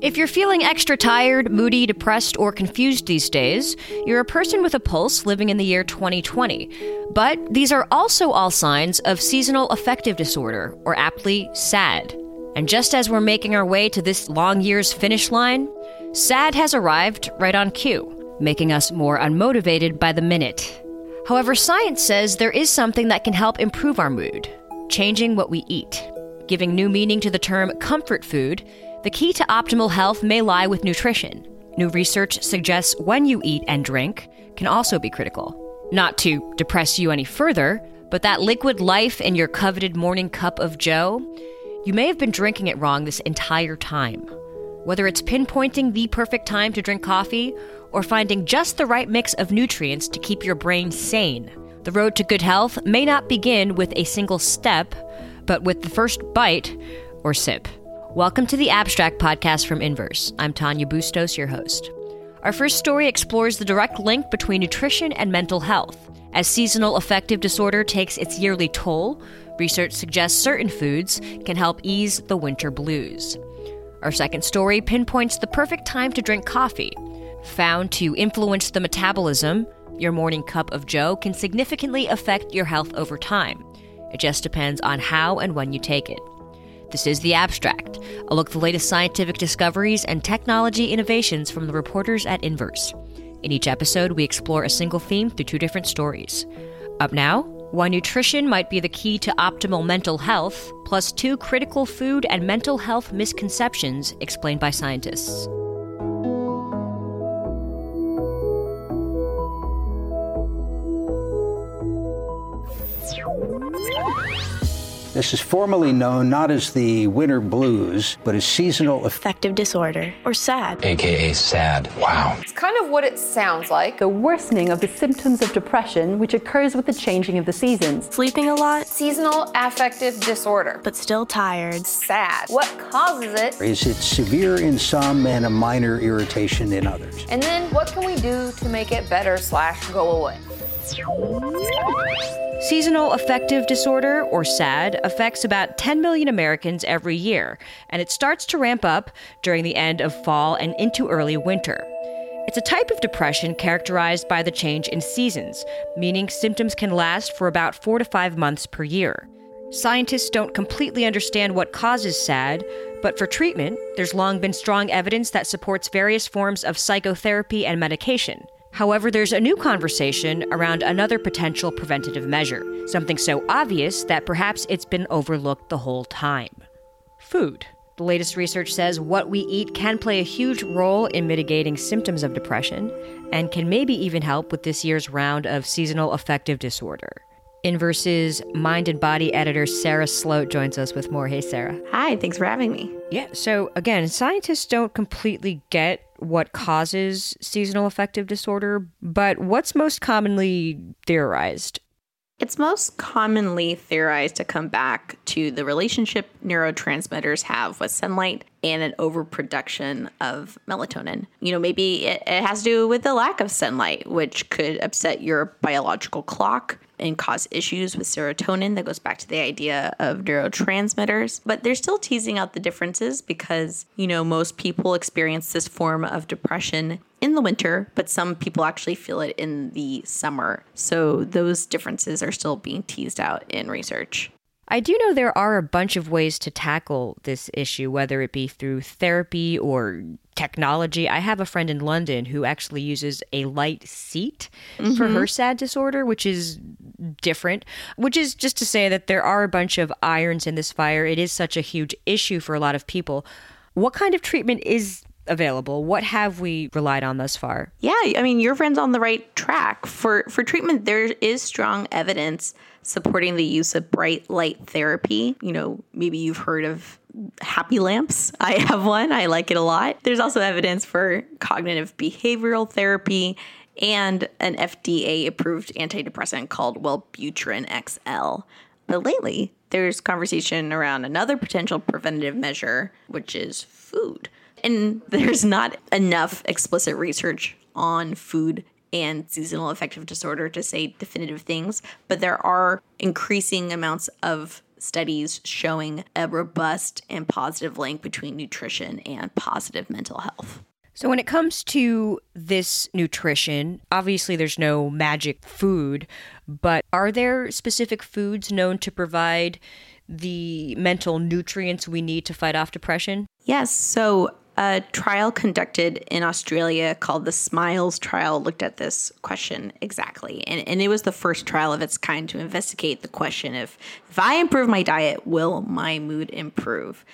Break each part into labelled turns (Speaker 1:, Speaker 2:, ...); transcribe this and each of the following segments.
Speaker 1: If you're feeling extra tired, moody, depressed, or confused these days, you're a person with a pulse living in the year 2020. But these are also all signs of seasonal affective disorder, or aptly SAD. And just as we're making our way to this long year's finish line, SAD has arrived right on cue, making us more unmotivated by the minute. However, science says there is something that can help improve our mood changing what we eat. Giving new meaning to the term comfort food, the key to optimal health may lie with nutrition. New research suggests when you eat and drink can also be critical. Not to depress you any further, but that liquid life in your coveted morning cup of joe, you may have been drinking it wrong this entire time. Whether it's pinpointing the perfect time to drink coffee or finding just the right mix of nutrients to keep your brain sane, the road to good health may not begin with a single step, but with the first bite or sip. Welcome to the Abstract Podcast from Inverse. I'm Tanya Bustos, your host. Our first story explores the direct link between nutrition and mental health. As seasonal affective disorder takes its yearly toll, research suggests certain foods can help ease the winter blues. Our second story pinpoints the perfect time to drink coffee. Found to influence the metabolism, your morning cup of joe can significantly affect your health over time. It just depends on how and when you take it. This is The Abstract, a look at the latest scientific discoveries and technology innovations from the reporters at Inverse. In each episode, we explore a single theme through two different stories. Up now, why nutrition might be the key to optimal mental health, plus two critical food and mental health misconceptions explained by scientists.
Speaker 2: This is formally known not as the winter blues, but as seasonal
Speaker 3: affective disorder, or SAD.
Speaker 4: AKA SAD. Wow.
Speaker 5: It's kind of what it sounds like.
Speaker 6: The worsening of the symptoms of depression, which occurs with the changing of the seasons.
Speaker 3: Sleeping a lot.
Speaker 5: Seasonal affective disorder.
Speaker 3: But still tired.
Speaker 5: SAD. What causes it?
Speaker 2: Is it severe in some and a minor irritation in others?
Speaker 5: And then what can we do to make it better slash go away?
Speaker 1: Seasonal affective disorder, or SAD, affects about 10 million Americans every year, and it starts to ramp up during the end of fall and into early winter. It's a type of depression characterized by the change in seasons, meaning symptoms can last for about four to five months per year. Scientists don't completely understand what causes SAD, but for treatment, there's long been strong evidence that supports various forms of psychotherapy and medication. However, there's a new conversation around another potential preventative measure, something so obvious that perhaps it's been overlooked the whole time food. The latest research says what we eat can play a huge role in mitigating symptoms of depression and can maybe even help with this year's round of seasonal affective disorder. Inverse's Mind and Body editor Sarah Sloat joins us with more. Hey, Sarah.
Speaker 7: Hi, thanks for having me.
Speaker 1: Yeah, so again, scientists don't completely get what causes seasonal affective disorder, but what's most commonly theorized?
Speaker 7: It's most commonly theorized to come back to the relationship neurotransmitters have with sunlight and an overproduction of melatonin. You know, maybe it, it has to do with the lack of sunlight, which could upset your biological clock and cause issues with serotonin. That goes back to the idea of neurotransmitters. But they're still teasing out the differences because, you know, most people experience this form of depression in the winter, but some people actually feel it in the summer. So those differences are still being teased out in research.
Speaker 1: I do know there are a bunch of ways to tackle this issue, whether it be through therapy or technology. I have a friend in London who actually uses a light seat mm-hmm. for her SAD disorder, which is different, which is just to say that there are a bunch of irons in this fire. It is such a huge issue for a lot of people. What kind of treatment is available? What have we relied on thus far?
Speaker 7: Yeah, I mean, your friend's on the right track. For for treatment, there is strong evidence supporting the use of bright light therapy. You know, maybe you've heard of happy lamps. I have one. I like it a lot. There's also evidence for cognitive behavioral therapy and an FDA approved antidepressant called Wellbutrin XL. But lately, there's conversation around another potential preventative measure, which is food. And there's not enough explicit research on food and seasonal affective disorder to say definitive things, but there are increasing amounts of studies showing a robust and positive link between nutrition and positive mental health.
Speaker 1: So, when it comes to this nutrition, obviously there's no magic food, but are there specific foods known to provide the mental nutrients we need to fight off depression?
Speaker 7: Yes. So, a trial conducted in Australia called the SMILES trial looked at this question exactly. And, and it was the first trial of its kind to investigate the question if, if I improve my diet, will my mood improve?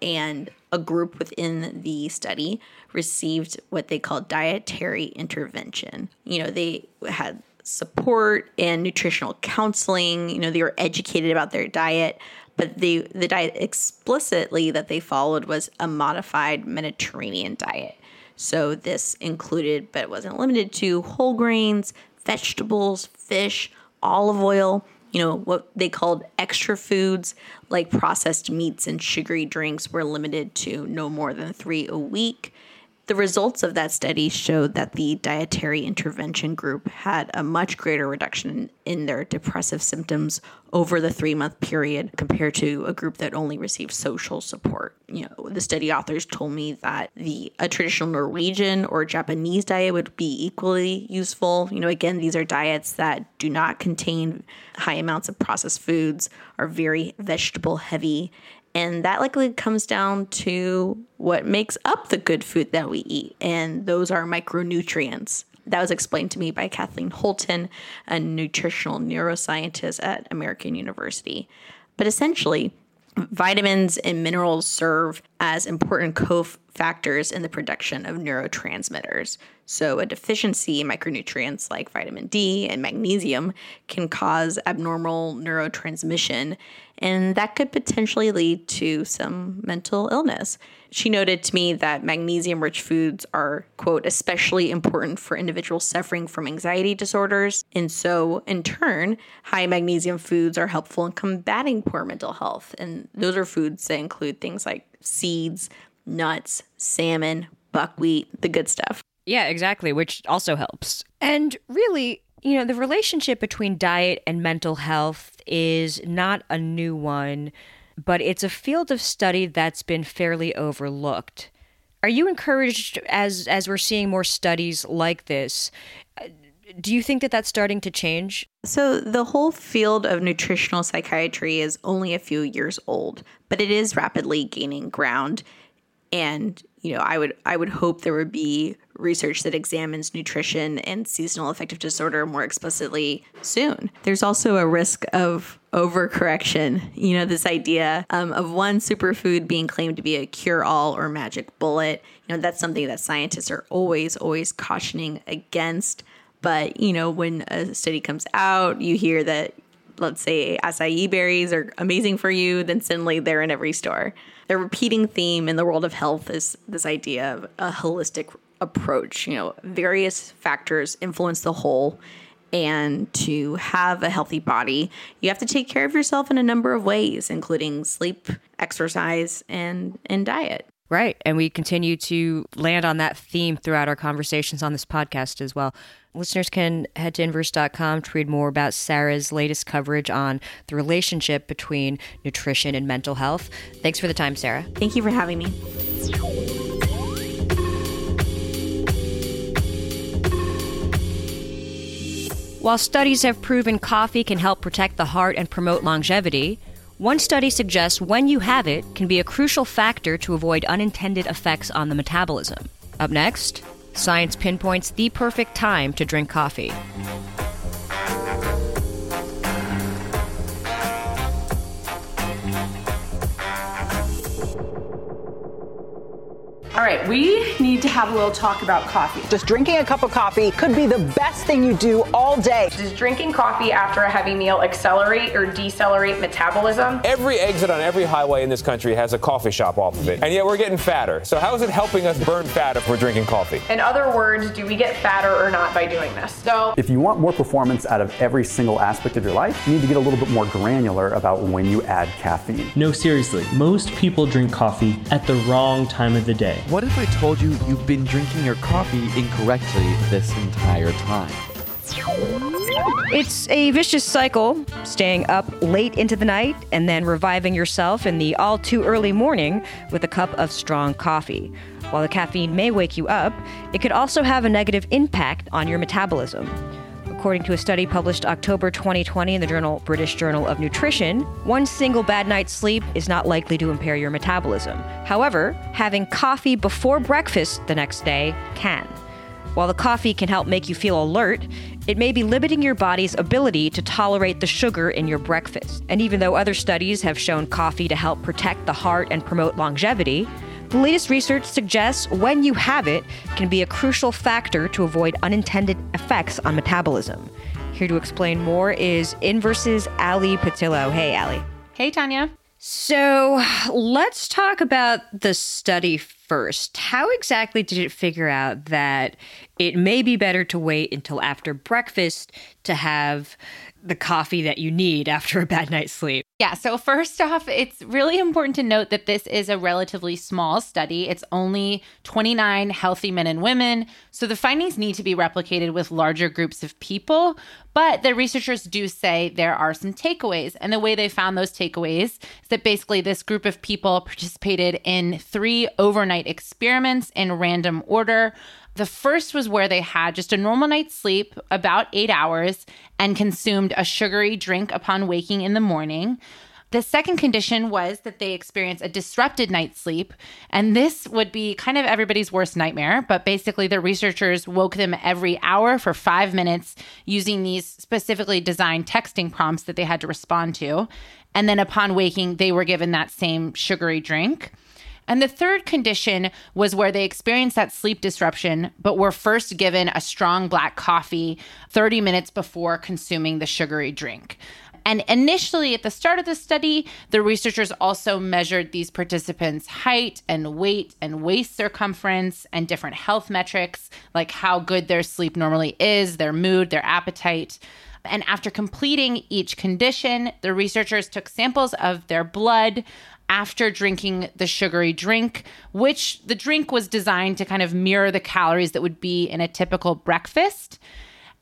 Speaker 7: And a group within the study received what they called dietary intervention. You know, they had support and nutritional counseling. You know, they were educated about their diet, but the the diet explicitly that they followed was a modified Mediterranean diet. So this included, but wasn't limited to, whole grains, vegetables, fish, olive oil. You know what they called extra foods like processed meats and sugary drinks were limited to no more than three a week. The results of that study showed that the dietary intervention group had a much greater reduction in their depressive symptoms over the three month period compared to a group that only received social support. You know, the study authors told me that the a traditional Norwegian or Japanese diet would be equally useful. You know, again, these are diets that do not contain high amounts of processed foods, are very vegetable heavy, and that likely comes down to what makes up the good food that we eat. And those are micronutrients. That was explained to me by Kathleen Holton, a nutritional neuroscientist at American University. But essentially, vitamins and minerals serve as important cofactors in the production of neurotransmitters. So, a deficiency in micronutrients like vitamin D and magnesium can cause abnormal neurotransmission and that could potentially lead to some mental illness. She noted to me that magnesium rich foods are, quote, especially important for individuals suffering from anxiety disorders. And so, in turn, high magnesium foods are helpful in combating poor mental health. And those are foods that include things like seeds, nuts, salmon, buckwheat, the good stuff.
Speaker 1: Yeah, exactly, which also helps. And really, you know, the relationship between diet and mental health is not a new one, but it's a field of study that's been fairly overlooked. Are you encouraged as as we're seeing more studies like this? Do you think that that's starting to change?
Speaker 7: So, the whole field of nutritional psychiatry is only a few years old, but it is rapidly gaining ground and you know i would i would hope there would be research that examines nutrition and seasonal affective disorder more explicitly soon there's also a risk of overcorrection you know this idea um, of one superfood being claimed to be a cure-all or magic bullet you know that's something that scientists are always always cautioning against but you know when a study comes out you hear that let's say acai berries are amazing for you then suddenly they're in every store the repeating theme in the world of health is this idea of a holistic approach. You know, various factors influence the whole. And to have a healthy body, you have to take care of yourself in a number of ways, including sleep, exercise, and, and diet.
Speaker 1: Right. And we continue to land on that theme throughout our conversations on this podcast as well. Listeners can head to inverse.com to read more about Sarah's latest coverage on the relationship between nutrition and mental health. Thanks for the time, Sarah.
Speaker 7: Thank you for having me.
Speaker 1: While studies have proven coffee can help protect the heart and promote longevity, one study suggests when you have it can be a crucial factor to avoid unintended effects on the metabolism. Up next, science pinpoints the perfect time to drink coffee.
Speaker 8: All right, we need to have a little talk about coffee.
Speaker 9: Just drinking a cup of coffee could be the best thing you do all day.
Speaker 8: Does drinking coffee after a heavy meal accelerate or decelerate metabolism?
Speaker 10: Every exit on every highway in this country has a coffee shop off of it, and yet we're getting fatter. So, how is it helping us burn fat if we're drinking coffee?
Speaker 8: In other words, do we get fatter or not by doing this? So,
Speaker 11: if you want more performance out of every single aspect of your life, you need to get a little bit more granular about when you add caffeine.
Speaker 12: No, seriously, most people drink coffee at the wrong time of the day.
Speaker 13: What if I told you you've been drinking your coffee incorrectly this entire time?
Speaker 1: It's a vicious cycle, staying up late into the night and then reviving yourself in the all too early morning with a cup of strong coffee. While the caffeine may wake you up, it could also have a negative impact on your metabolism. According to a study published October 2020 in the journal British Journal of Nutrition, one single bad night's sleep is not likely to impair your metabolism. However, having coffee before breakfast the next day can. While the coffee can help make you feel alert, it may be limiting your body's ability to tolerate the sugar in your breakfast. And even though other studies have shown coffee to help protect the heart and promote longevity, the latest research suggests when you have it can be a crucial factor to avoid unintended effects on metabolism. Here to explain more is Inverse's Ali Pattillo. Hey, Ali.
Speaker 13: Hey, Tanya.
Speaker 1: So let's talk about the study first. How exactly did it figure out that it may be better to wait until after breakfast to have the coffee that you need after a bad night's sleep?
Speaker 13: Yeah, so first off, it's really important to note that this is a relatively small study. It's only 29 healthy men and women. So the findings need to be replicated with larger groups of people. But the researchers do say there are some takeaways. And the way they found those takeaways is that basically this group of people participated in three overnight experiments in random order. The first was where they had just a normal night's sleep, about eight hours, and consumed a sugary drink upon waking in the morning. The second condition was that they experience a disrupted night's sleep. And this would be kind of everybody's worst nightmare. But basically, the researchers woke them every hour for five minutes using these specifically designed texting prompts that they had to respond to. And then upon waking, they were given that same sugary drink. And the third condition was where they experienced that sleep disruption, but were first given a strong black coffee 30 minutes before consuming the sugary drink. And initially, at the start of the study, the researchers also measured these participants' height and weight and waist circumference and different health metrics, like how good their sleep normally is, their mood, their appetite. And after completing each condition, the researchers took samples of their blood, after drinking the sugary drink, which the drink was designed to kind of mirror the calories that would be in a typical breakfast.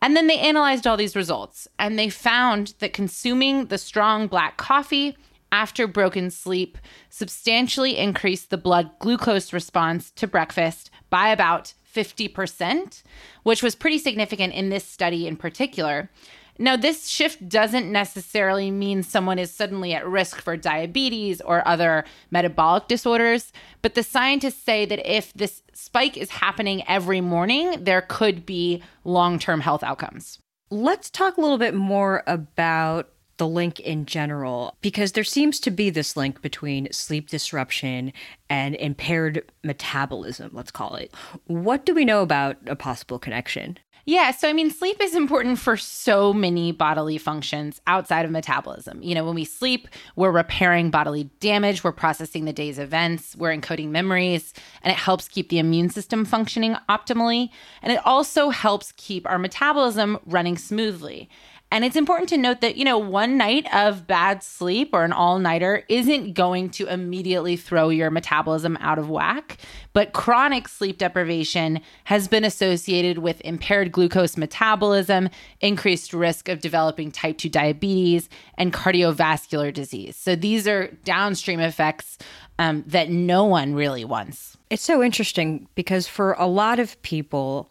Speaker 13: And then they analyzed all these results and they found that consuming the strong black coffee after broken sleep substantially increased the blood glucose response to breakfast by about 50%, which was pretty significant in this study in particular. Now, this shift doesn't necessarily mean someone is suddenly at risk for diabetes or other metabolic disorders, but the scientists say that if this spike is happening every morning, there could be long term health outcomes.
Speaker 1: Let's talk a little bit more about the link in general, because there seems to be this link between sleep disruption and impaired metabolism, let's call it. What do we know about a possible connection?
Speaker 13: Yeah, so I mean, sleep is important for so many bodily functions outside of metabolism. You know, when we sleep, we're repairing bodily damage, we're processing the day's events, we're encoding memories, and it helps keep the immune system functioning optimally. And it also helps keep our metabolism running smoothly. And it's important to note that, you know, one night of bad sleep or an all nighter isn't going to immediately throw your metabolism out of whack. But chronic sleep deprivation has been associated with impaired glucose metabolism, increased risk of developing type 2 diabetes, and cardiovascular disease. So these are downstream effects um, that no one really wants.
Speaker 1: It's so interesting because for a lot of people,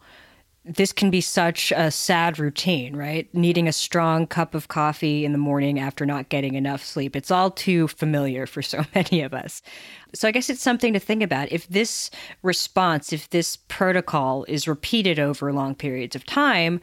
Speaker 1: this can be such a sad routine, right? Needing a strong cup of coffee in the morning after not getting enough sleep. It's all too familiar for so many of us. So I guess it's something to think about. If this response, if this protocol is repeated over long periods of time,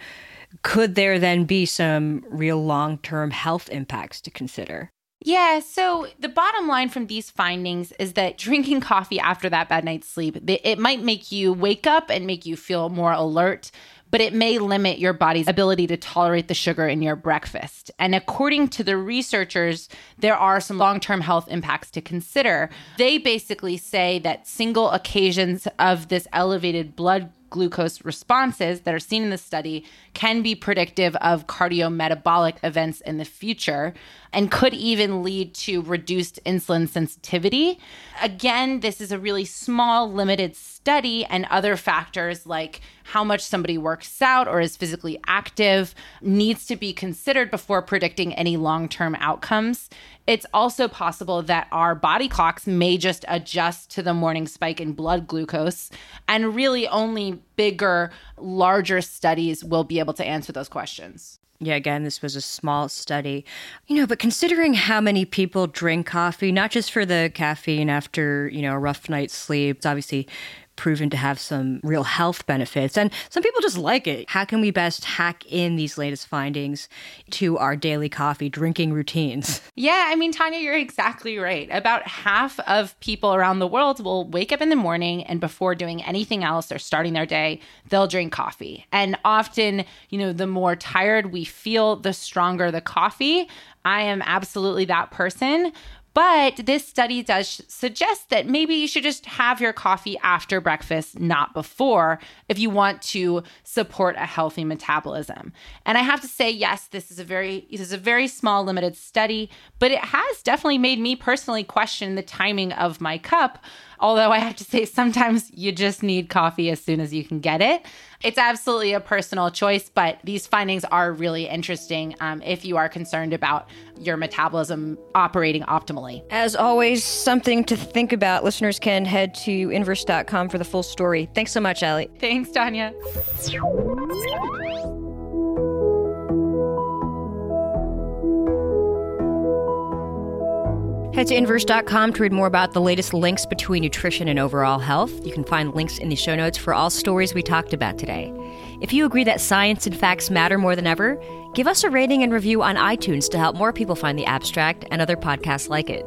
Speaker 1: could there then be some real long term health impacts to consider?
Speaker 13: Yeah, so the bottom line from these findings is that drinking coffee after that bad night's sleep, it might make you wake up and make you feel more alert, but it may limit your body's ability to tolerate the sugar in your breakfast. And according to the researchers, there are some long term health impacts to consider. They basically say that single occasions of this elevated blood glucose responses that are seen in the study can be predictive of cardiometabolic events in the future and could even lead to reduced insulin sensitivity. Again, this is a really small, limited study, and other factors like how much somebody works out or is physically active needs to be considered before predicting any long term outcomes. It's also possible that our body clocks may just adjust to the morning spike in blood glucose, and really only bigger, larger studies will be able to answer those questions.
Speaker 1: Yeah, again, this was a small study. You know, but considering how many people drink coffee, not just for the caffeine after, you know, a rough night's sleep, it's obviously proven to have some real health benefits. And some people just like it. How can we best hack in these latest findings to our daily coffee drinking routines?
Speaker 13: Yeah, I mean, Tanya, you're exactly right. About half of people around the world will wake up in the morning and before doing anything else or starting their day, they'll drink coffee. And often, you know, the more tired we feel, the stronger the coffee. I am absolutely that person. But this study does suggest that maybe you should just have your coffee after breakfast, not before, if you want to support a healthy metabolism. And I have to say, yes, this is a very this is a very small limited study, but it has definitely made me personally question the timing of my cup. Although I have to say, sometimes you just need coffee as soon as you can get it. It's absolutely a personal choice, but these findings are really interesting um, if you are concerned about your metabolism operating optimally.
Speaker 1: As always, something to think about. Listeners can head to inverse.com for the full story. Thanks so much, Ali.
Speaker 13: Thanks, Tanya.
Speaker 1: Head to inverse.com to read more about the latest links between nutrition and overall health. You can find links in the show notes for all stories we talked about today. If you agree that science and facts matter more than ever, give us a rating and review on iTunes to help more people find the abstract and other podcasts like it.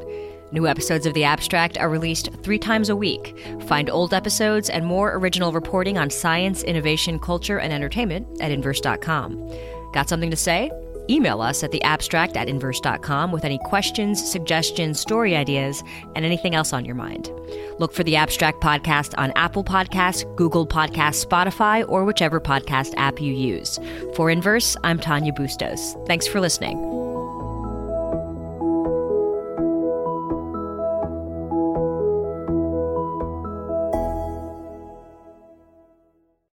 Speaker 1: New episodes of The Abstract are released three times a week. Find old episodes and more original reporting on science, innovation, culture, and entertainment at inverse.com. Got something to say? Email us at theabstract at inverse.com with any questions, suggestions, story ideas, and anything else on your mind. Look for the Abstract Podcast on Apple Podcasts, Google Podcasts, Spotify, or whichever podcast app you use. For Inverse, I'm Tanya Bustos. Thanks for listening.